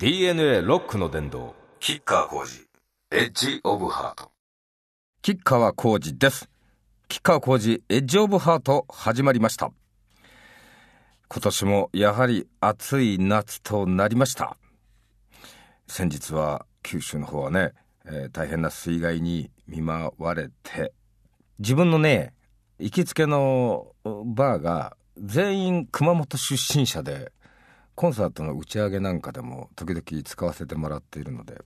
DNA ロックの殿堂キッカー工事エッジオブハート。吉川浩司です。吉川浩司エッジオブハート始まりました。今年もやはり暑い夏となりました。先日は九州の方はね、えー大変な水害に見舞われて自分のね行きつけのバーが全員熊本出身者でコンサートの打ち上げなんかでも時々使わせてもらっているので。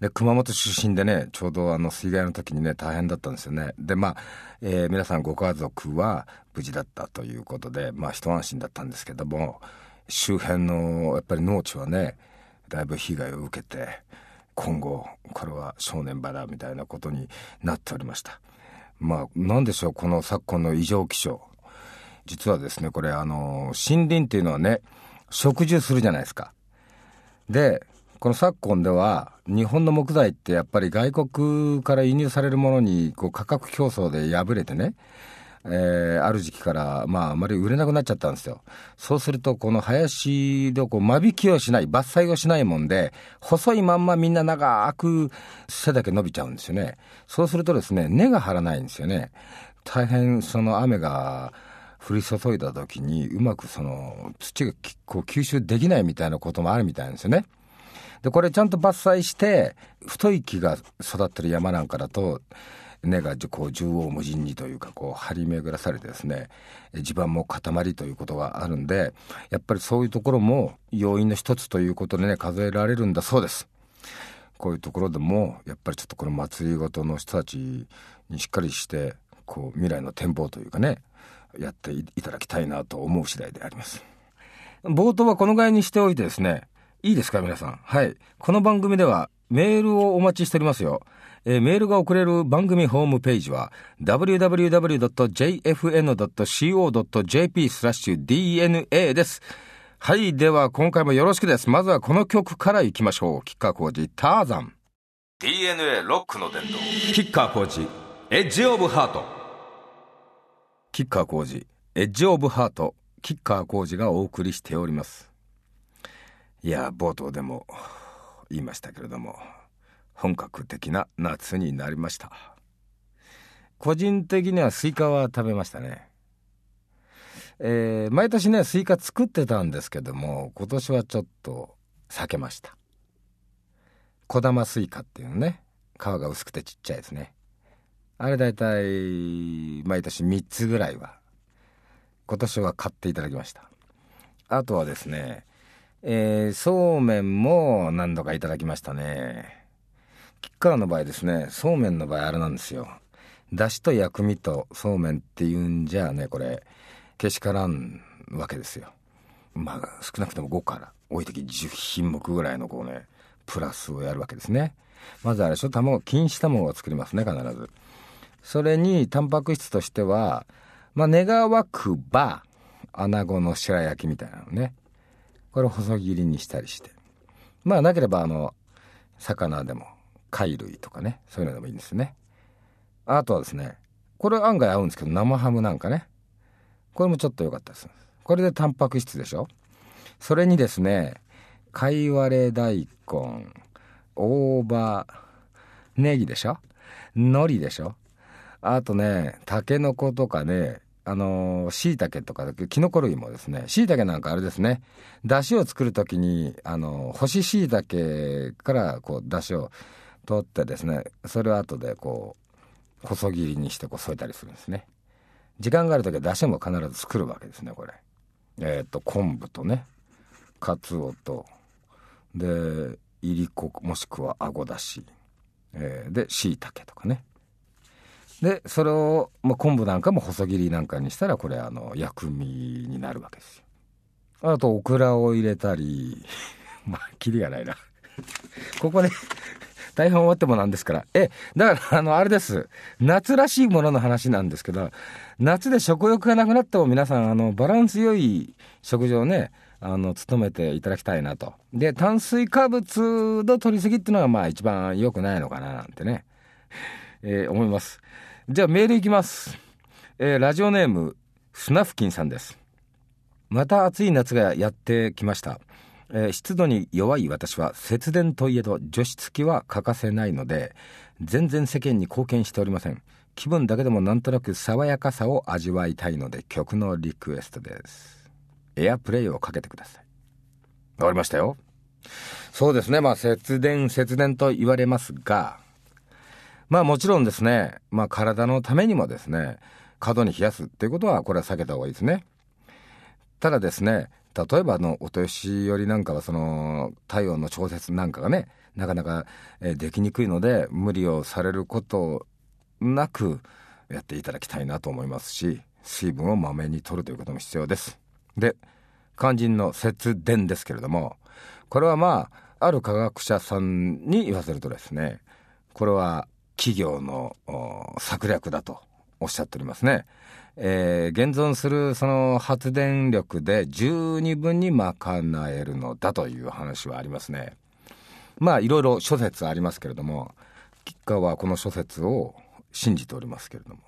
で熊本出身でねちょうどあの水害の時にね大変だったんですよね。でまあ、えー皆さんご家族は無事だったということでまあ一安心だったんですけども周辺のやっぱり農地はねだいぶ被害を受けて今後これは正念場だみたいなことになっておりました。まあ何でしょうこの昨今の異常気象。実はですねこれあの森林っていうのはね植樹するじゃないですか。でこの昨今では日本の木材ってやっぱり外国から輸入されるものにこう価格競争で敗れてね、えーある時期からまああまり売れなくなっちゃったんですよ。そうするとこの林でこう間引きをしない伐採をしないもんで細いまんまみんな長く背だけ伸びちゃうんですよね。そうするとですね根が張らないんですよね。大変その雨が降り注いだ時にうまくその土がこう吸収できないみたいなこともあるみたいなんですよね。でこれちゃんと伐採して太い木が育ってる山なんかだと根がこう縦横無尽にというかこう張り巡らされてですね地盤も塊ということがあるんでやっぱりそういうところも要因の一つということでね数えられるんだそうです。こういうところでもやっぱりちょっとこの祭りごとの人たちにしっかりしてこう未来の展望というかねやっていただきたいなと思う次第であります冒頭はこのぐらいにしておいてですねいいですか皆さんはいこの番組ではメールをお待ちしておりますよえーメールが送れる番組ホームページは www.jfn.co.jp スラッシュ DNA です。はい。では、今回もよろしくです。まずはこの曲からいきましょう。吉川浩司、ターザン。DNA ロックの殿堂キッカー工事エッジオブハートキッカー工事エッジオブハートキッカー工事がお送りしております。いや冒頭でも言いましたけれども本格的な夏になりました。個人的にはスイカは食べましたね。えー毎年ねスイカ作ってたんですけども今年はちょっと避けました。小玉スイカっていうのね皮が薄くてちっちゃいですね。あれ大体毎年3つぐらいは今年は買っていただきました。あとはですねえーそうめんも何度かいただきましたね。吉川の場合ですねそうめんの場合あれなんですよ。だしと薬味とそうめんっていうんじゃねこれけしからんわけですよ。まあ少なくとも5から多い時10品目ぐらいのこうねプラスをやるわけですね。まずあれでしょ卵錦糸卵を作りますね必ず。それにタンパク質としてはまあ願わくば穴子の白焼きみたいなのね。これを細切りにしたりして。まあなければあの魚でも貝類とかね。そういうのでもいいんですね。あとはですねこれ案外合うんですけど生ハムなんかね。これもちょっと良かったです。これでタンパク質でしょ？それにですね貝割れ大根大葉ネギでしょ？海苔でしょ？あとねタケノコとかねあのしいたけとかキノコ類もですねしいたけなんかあれですね。だしを作る時にあの干ししいたけからこうだしを取ってですねそれを後でこう細切りにしてこう添えたりするんですね。時間がある時はだしも必ず作るわけですねこれ。えっ、と昆布とねかつおとでいりこもしくはあごだし、えーでしいたけとかね。でそれを、まあ、昆布なんかも細切りなんかにしたらこれあの薬味になるわけですよ。あとオクラを入れたり まあキリがないな。ここで大変終わってもなんですから。えだからあのあれです。夏らしいものの話なんですけど夏で食欲がなくなっても皆さんあのバランス良い食事をねあの努めていただきたいなと。で炭水化物の取りすぎっていうのがまあ一番良くないのかななんてね、えー思います。じゃあメールいきます、えーラジオネームスナフキンさんです。また暑い夏がやってきました。えー、湿度に弱い私は節電といえど除湿機は欠かせないので全然世間に貢献しておりません。気分だけでもなんとなく爽やかさを味わいたいので曲のリクエストです。エアプレイをかけてください。わかりましたよ。そうですね。まあ節電節電と言われますがまあもちろんですね。まあ体のためにもですね過度に冷やすっていうことはこれは避けた方がいいですね。ただですね例えばあのお年寄りなんかはその体温の調節なんかがねなかなかできにくいので無理をされることなくやっていただきたいなと思いますし水分をまめに取るということも必要です。で肝心の節電ですけれどもこれはまあある科学者さんに言わせるとですねこれは企業の策略だとおっしゃっておりますね。えー、現存するその発電力で十二分に賄えるのだという話はありますね。まあいろいろ諸説ありますけれども吉川はこの諸説を信じておりますけれども、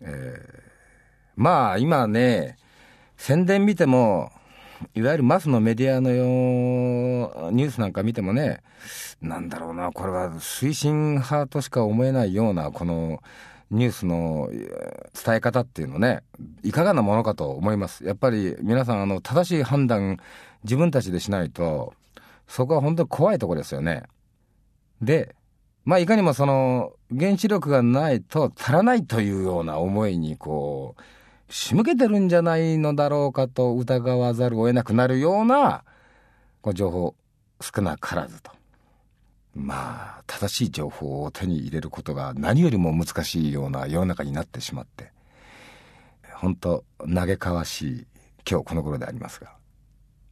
えー、まあ今ね宣伝見てもいわゆるマスのメディアのよニュースなんか見てもねなんだろうなこれは推進派としか思えないようなこのニュースの伝え方っていうのね、いかがなものかと思います。やっぱり皆さん、あの、正しい判断、自分たちでしないと、そこは本当に怖いとこですよね。で、まあ、いかにもその、原子力がないと足らないというような思いに、こう、仕向けてるんじゃないのだろうかと疑わざるを得なくなるような、こう情報少なからずと。まあ正しい情報を手に入れることが何よりも難しいような世の中になってしまって本当嘆かわしい今日この頃でありますが。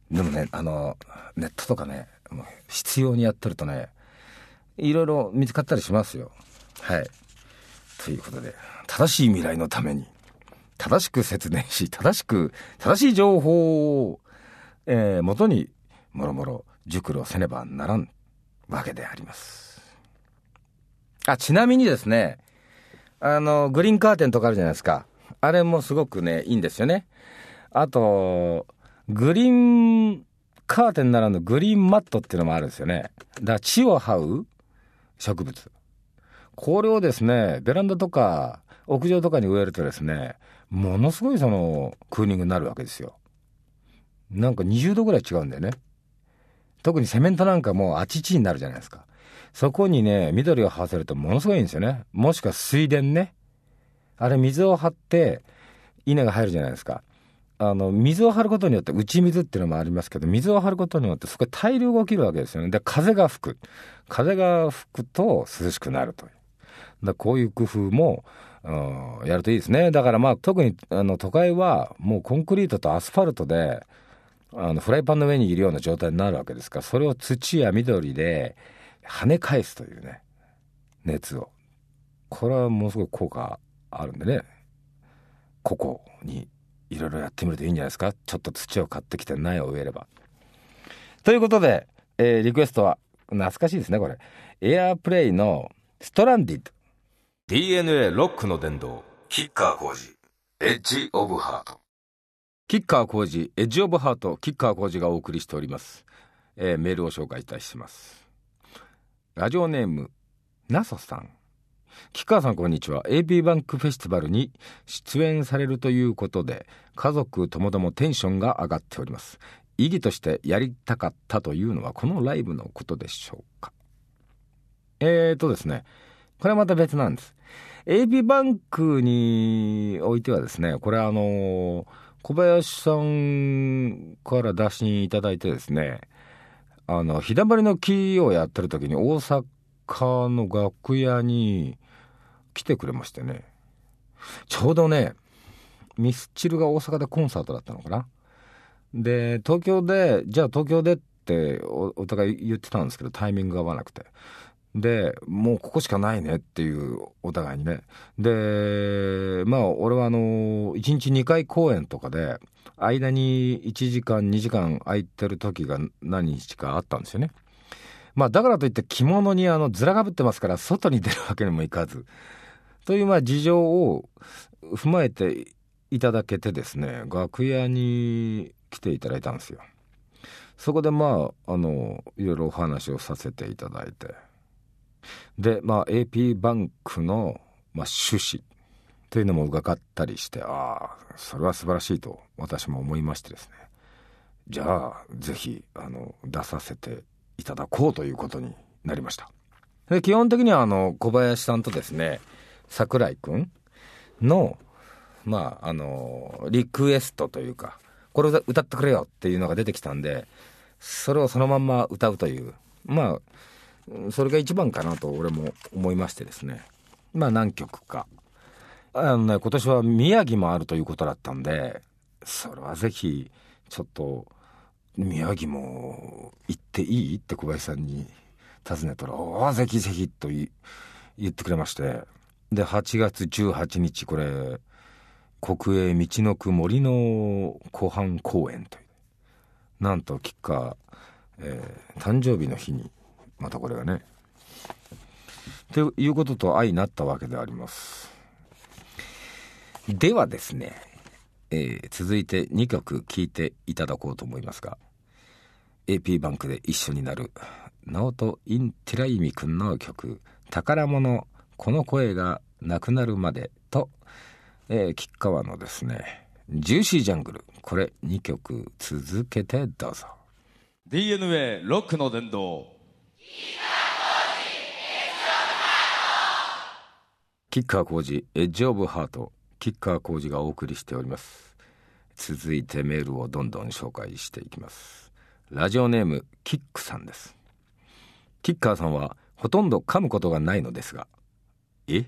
でもねあのネットとかね必要にやってるとねいろいろ見つかったりしますよ。はい。ということで正しい未来のために正しく節電し正しく正しい情報を、えー、元にもろもろ熟慮せねばならんわけであります。あ、ちなみにですね、あの、グリーンカーテンとかあるじゃないですか。あれもすごくね、いいんですよね。あと、グリーンカーテンならぬグリーンマットっていうのもあるんですよね。だから地を這う植物。これをですね、ベランダとか屋上とかに植えるとですね、ものすごいそのクーリングになるわけですよ。なんか20度ぐらい違うんだよね。特にセメントなんかもうあちちになるじゃないですか。そこにね、緑をはせるとものすごいんですよね。もしくは水田ね。あれ水を張って稲が入るじゃないですか。あの、水を張ることによって、打ち水っていうのもありますけど、水を張ることによってそこで大量が起きるわけですよね。で、風が吹く。風が吹くと涼しくなるという。だこういう工夫も、うんやるといいですね。だからまあ特にあの都会はもうコンクリートとアスファルトであのフライパンの上にいるような状態になるわけですからそれを土や緑で跳ね返すというね熱を。これはものすごい効果あるんでね。ここにいろいろやってみるといいんじゃないですか。ちょっと土を買ってきて苗を植えれば。ということで、えー、リクエストは懐かしいですねこれ。エアープレイのストランディッド。DNA ロックの殿堂キッカー工事。エッジオブハート。キッカー工事エッジオブハートキッカー工事がお送りしております、えー、メールを紹介いたします。ラジオネームナソさん。キッカーさんこんにちは。AB バンクフェスティバルに出演されるということで家族ともどもテンションが上がっております。意義としてやりたかったというのはこのライブのことでしょうか。えーとですね。これはまた別なんです AB バンクにおいてはですねこれあの小林さんから打診いただいてですね、あの、日だまりの木をやってる時に大阪の楽屋に来てくれましてね、ちょうどね、ミスチルが大阪でコンサートだったのかな。で、東京で、じゃあ東京でってお互い言ってたんですけど、タイミングが合わなくて。でもうここしかないねっていうお互いにね。でまあ俺はあの1日2回公演とかで間に1時間2時間空いてる時が何日かあったんですよね。まあだからといって着物にあのずらがぶってますから外に出るわけにもいかず。というまあ事情を踏まえていただけてですね楽屋に来ていただいたんですよ。そこでまああのいろいろお話をさせていただいて。でまあ AP バンクの、まあ、趣旨というのも伺ったりしてああそれは素晴らしいと私も思いましてですね。じゃあぜひあの出させていただこうということになりました。で基本的にはあの小林さんとですね櫻井君のまああのリクエストというかこれ歌ってくれよっていうのが出てきたんでそれをそのまんま歌うというまあそれが一番かなと俺も思いましてですね。まあ何曲か。あのね今年は宮城もあるということだったんでそれはぜひちょっと宮城も行っていいって小林さんに尋ねたら「ああぜひぜひ」と言ってくれまして。で8月18日これ国営道のく森の湖畔公園というなんと吉川、えー、誕生日の日にまたこれがね。ということと相なったわけであります。ではですね、えー、続いて2曲聴いていただこうと思いますが AP バンクで一緒になる直人インティライミ君の曲「宝物この声がなくなるまで」と、えー、吉川のですね「ジューシージャングル」これ2曲続けてどうぞ。DNA ロックの殿堂。キッカー工事エッジオブハートキッカー工事がお送りしております。続いてメールをどんどん紹介していきます。ラジオネームキックさんです。キッカーさんはほとんど噛むことがないのですが。え？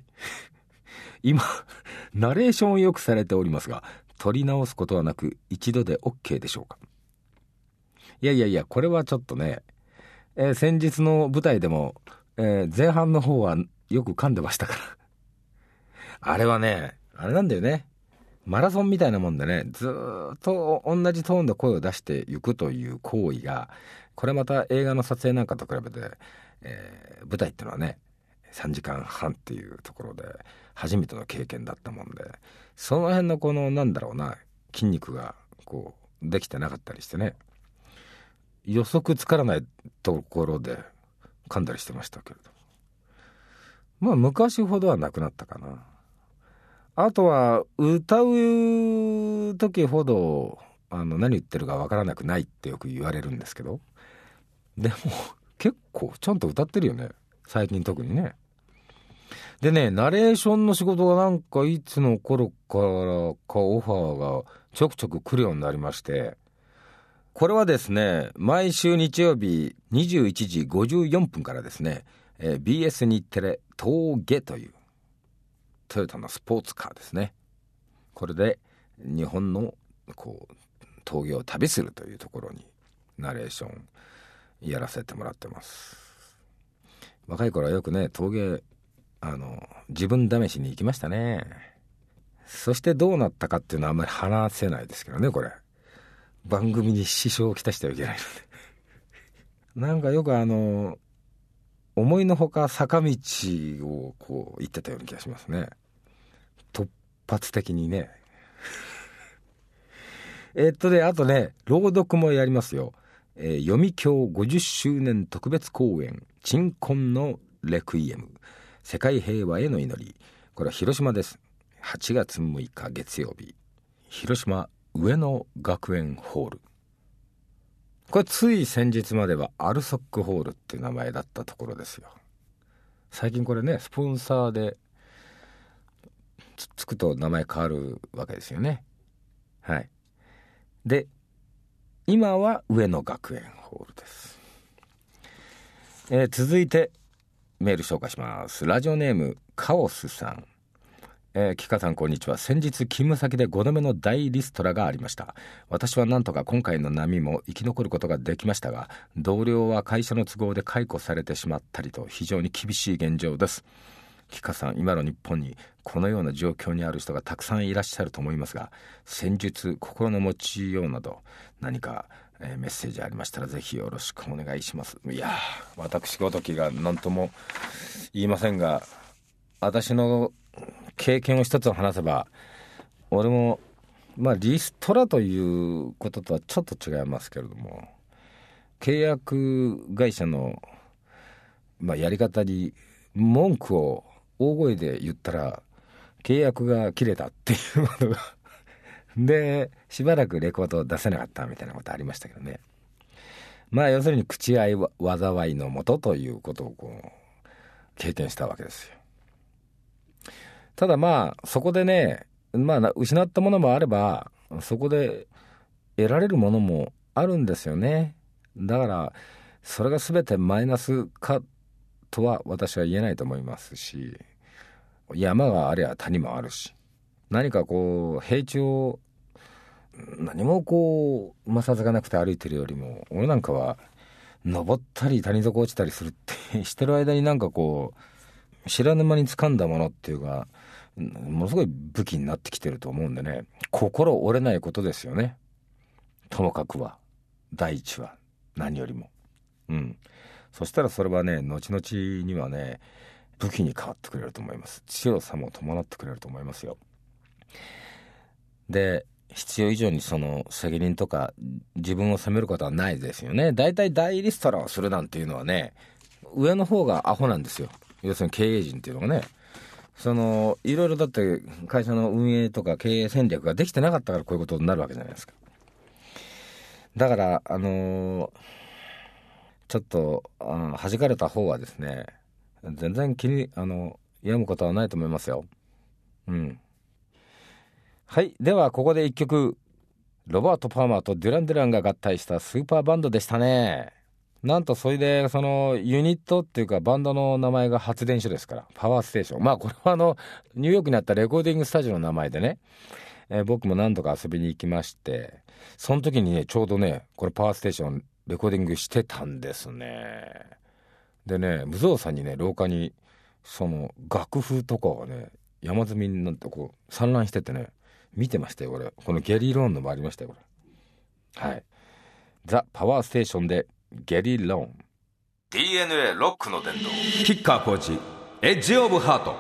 今ナレーションをよくされておりますが取り直すことはなく一度で OK でしょうか？いやいやいやこれはちょっとね、えー、先日の舞台でも、えー、前半の方はよく噛んでましたから。あれはねあれなんだよね。マラソンみたいなもんでねずっと同じトーンで声を出していくという行為がこれまた映画の撮影なんかと比べて、えー、舞台っていうのはね3時間半っていうところで初めての経験だったもんでその辺のこのなんだろうな筋肉がこうできてなかったりしてね。予測つからないところで噛んだりしてましたけれどまあ昔ほどはなくなったかな。あとは歌う時ほどあの何言ってるかわからなくないってよく言われるんですけど。でも結構ちゃんと歌ってるよね。最近特にね。でねナレーションの仕事がなんかいつの頃からかオファーがちょくちょく来るようになりまして。これはですね毎週日曜日21時54分からですね、えー、BS 日テレ峠というトヨタのスポーツカーですね。これで日本のこう峠を旅するというところにナレーションやらせてもらってます。若い頃はよくね峠あの自分試しに行きましたね。そしてどうなったかっていうのはあんまり話せないですけどねこれ。番組に支障をきたしてはいけないなんかよくあの思いのほか坂道をこう行ってたような気がしますね。突発的にね。えっとねあとね朗読もやりますよ。えー、読京50周年特別公演「鎮魂のレクイエム。世界平和への祈り」これは広島です。8月6日月曜日。広島上野学園ホール。これつい先日まではアルソックホールっていう名前だったところですよ。最近これねスポンサーでつくと名前変わるわけですよね。はい。で今は上野学園ホールです、えー、続いてメール紹介します。ラジオネームカオスさん。えー、キカさんこんにちは。先日勤務先で5度目の大リストラがありました。私はなんとか今回の波も生き残ることができましたが同僚は会社の都合で解雇されてしまったりと非常に厳しい現状です。キカさん今の日本にこのような状況にある人がたくさんいらっしゃると思いますが戦術心の持ちようなど何か、えー、メッセージありましたらぜひよろしくお願いします。いや私ごときが何とも言いませんが私の経験を一つ話せば俺もまあリストラということとはちょっと違いますけれども契約会社の、まあ、やり方に文句を大声で言ったら契約が切れたっていうことが。でしばらくレコードを出せなかったみたいなことありましたけどね。まあ要するに口合い災いのもとということをこう経験したわけですよ。ただまあそこでねまあ失ったものもあればそこで得られるものもあるんですよね。だからそれが全てマイナスかとは私は言えないと思いますし山がありゃ谷もあるし何かこう平地を何もこう摩擦がなくて歩いてるよりも俺なんかは登ったり谷底落ちたりするってしてる間になんかこう知らぬ間に掴んだものっていうかものすごい武器になってきてると思うんでね。心折れないことですよね。ともかくは。第一は何よりも。うん。そしたらそれはね後々にはね武器に変わってくれると思います。強さも伴ってくれると思いますよ。で必要以上にその責任とか自分を責めることはないですよね。大体大リストラをするなんていうのはね上の方がアホなんですよ。要するに経営陣っていうのがね。そのいろいろだって会社の運営とか経営戦略ができてなかったからこういうことになるわけじゃないですか。だからあのー、ちょっとあ弾かれた方はですね全然気にあの病むことはないと思いますよ。うん。はい。ではここで一曲。ロバート・パーマーとデュラン・デュランが合体したスーパーバンドでしたね。なんとそれでそのユニットっていうかバンドの名前が発電所ですからパワーステーション。まあこれはあのニューヨークにあったレコーディングスタジオの名前でね、えー、僕も何度か遊びに行きましてその時にねちょうどねこれパワーステーションレコーディングしてたんですね。でね無造作にね廊下にその楽譜とかがね山積みになってこう散乱しててね見てましたよこれ。このゲリーローンのもありましたよこれ。はい。ザ・パワーステーションでゲリーローン DNA ロックの伝道キッカー工事エッジオブハート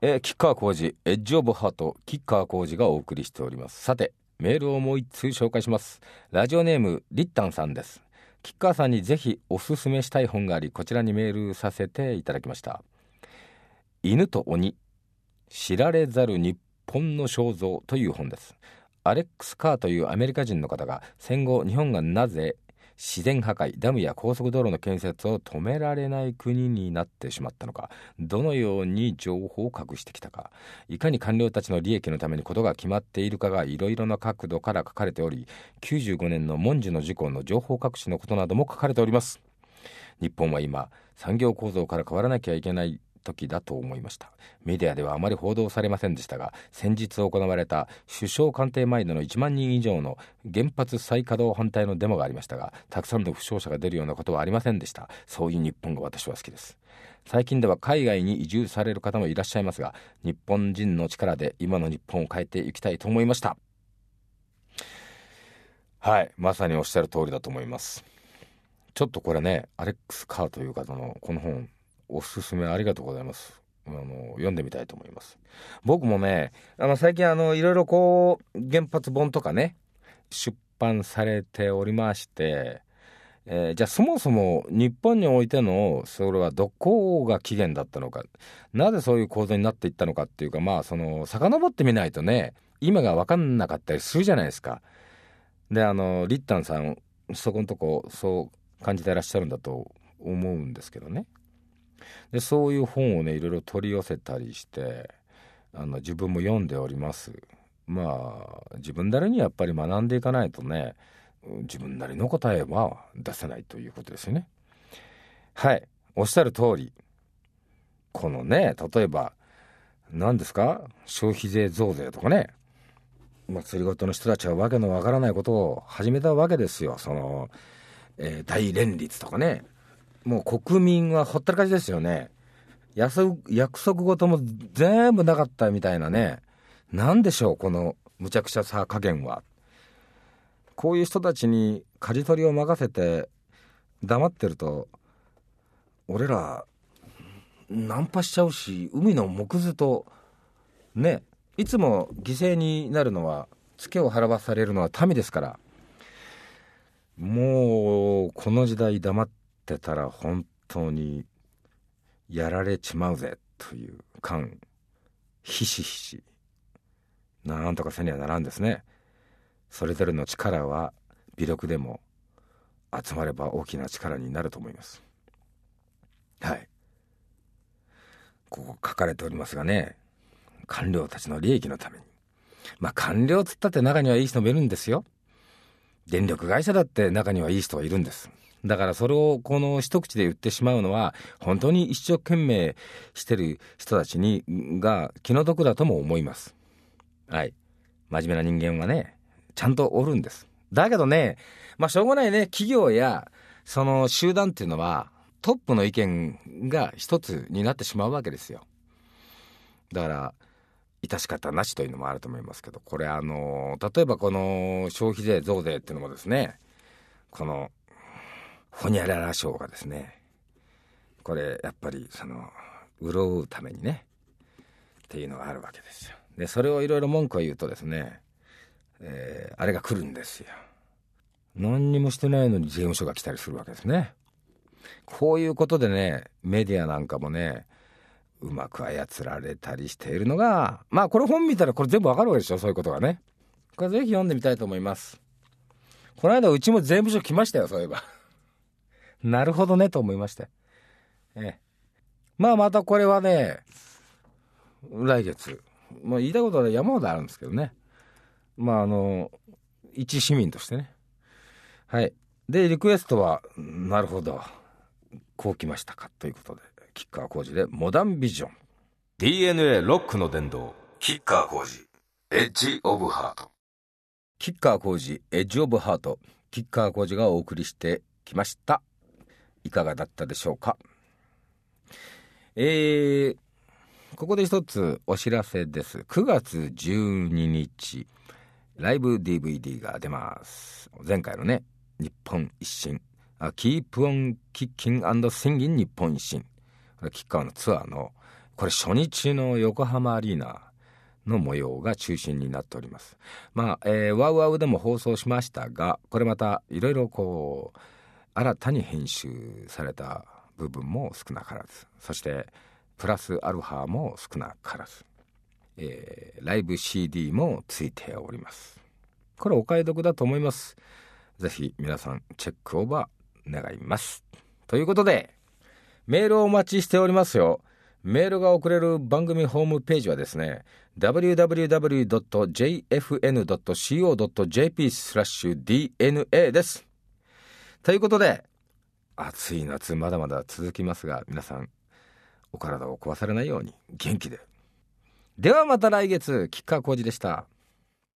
えキッカー工事エッジオブハートキッカー工事がお送りしております。さてメールをもう一通紹介します。ラジオネームリッタンさんです。キッカーさんにぜひおすすめしたい本がありこちらにメールさせていただきました。犬と鬼知られざる日本の肖像という本です。アレックス・カーというアメリカ人の方が戦後日本がなぜ自然破壊ダムや高速道路の建設を止められない国になってしまったのかどのように情報を隠してきたかいかに官僚たちの利益のためにことが決まっているかがいろいろな角度から書かれており95年の文殊の事故の情報隠しのことなども書かれております。日本は今産業構造から変わらなきゃいけない時だと思いました。メディアではあまり報道されませんでしたが先日行われた首相官邸前での1万人以上の原発再稼働反対のデモがありましたがたくさんの負傷者が出るようなことはありませんでした。そういう日本が私は好きです。最近では海外に移住される方もいらっしゃいますが日本人の力で今の日本を変えていきたいと思いました。はいまさにおっしゃる通りだと思います。ちょっとこれねアレックス・カーという方のこの本おすすめありがとうございます。あの読んでみたいと思います。僕もね、あの最近あのいろいろこう原発本とかね出版されておりまして、えー、じゃあそもそも日本においてのそれはどこが起源だったのか、なぜそういう構造になっていったのかっていうかまあその遡ってみないとね今が分かんなかったりするじゃないですか。であのリッタンさんそこのとこそう感じてらっしゃるんだと思うんですけどね。でそういう本をねいろいろ取り寄せたりしてあの自分も読んでおります。まあ自分なりにやっぱり学んでいかないとね自分なりの答えは出せないということですよね。はい。おっしゃる通り。このね例えば何ですか？消費税増税とかね。祭りごとの人たちはわけのわからないことを始めたわけですよ。その、えー、大連立とかね。もう国民はほったらかしですよね。約束事も全部なかったみたいなね。何でしょう、このむちゃくちゃさ加減は。こういう人たちに舵取りを任せて黙ってると、俺ら、ナンパしちゃうし、海の木図と、ね、いつも犠牲になるのは、ツケを払わされるのは民ですから。もうこの時代黙ってたら本当にやられちまうぜという感ひしひし。なんとかせにはならんですね。それぞれの力は微力でも集まれば大きな力になると思います。はい。ここ書かれておりますがね官僚たちの利益のために。まあ官僚つったって中にはいい人もいるんですよ。電力会社だって中にはいい人がいるんです。だからそれをこの一口で言ってしまうのは本当に一生懸命してる人たちにが気の毒だとも思います。はい。真面目な人間はねちゃんとおるんです。だけどねまあしょうがないね企業やその集団っていうのはトップの意見が一つになってしまうわけですよ。だから致し方なしというのもあると思いますけどこれあの例えばこの消費税増税っていうのもですねこのほにゃらら賞がですね。これやっぱりその潤うためにね。っていうのがあるわけですよ。でそれをいろいろ文句を言うとですね、えー、あれが来るんですよ。何にもしてないのに税務署が来たりするわけですね。こういうことでねメディアなんかもねうまく操られたりしているのがまあこれ本見たらこれ全部わかるわけでしょそういうことがね。これぜひ読んでみたいと思います。この間うちも税務署来ましたよそういえば。なるほどねと思いまして。ええ。まあまたこれはね来月。まあ言いたいことは山ほどあるんですけどね。まああの一市民としてね。はい。でリクエストはなるほど。こうきましたかということで。吉川浩司でモダンビジョン。DNA ロックの殿堂吉川浩司。エッジオブハート。吉川浩司エッジオブハート。吉川浩司がお送りしてきましたいかがだったでしょうか？えー、ここで一つお知らせです。9月12日ライブ DVD が出ます。前回のね日本一新。あキープオンキッキンシンギン日本一新。吉川のツアーのこれ初日の横浜アリーナの模様が中心になっております。まあ、えー、ワウワウでも放送しましたがこれまたいろいろこう新たに編集された部分も少なからず。そしてプラスアルファも少なからず、えー、ライブ CD もついております。これお買い得だと思います。ぜひ皆さんチェックオーバー願います。ということでメールをお待ちしておりますよ。メールが送れる番組ホームページはですね www.jfn.co.jp スラッシュ DNA です。ということで暑い夏まだまだ続きますが皆さんお体を壊されないように元気で。ではまた来月吉川浩司でした。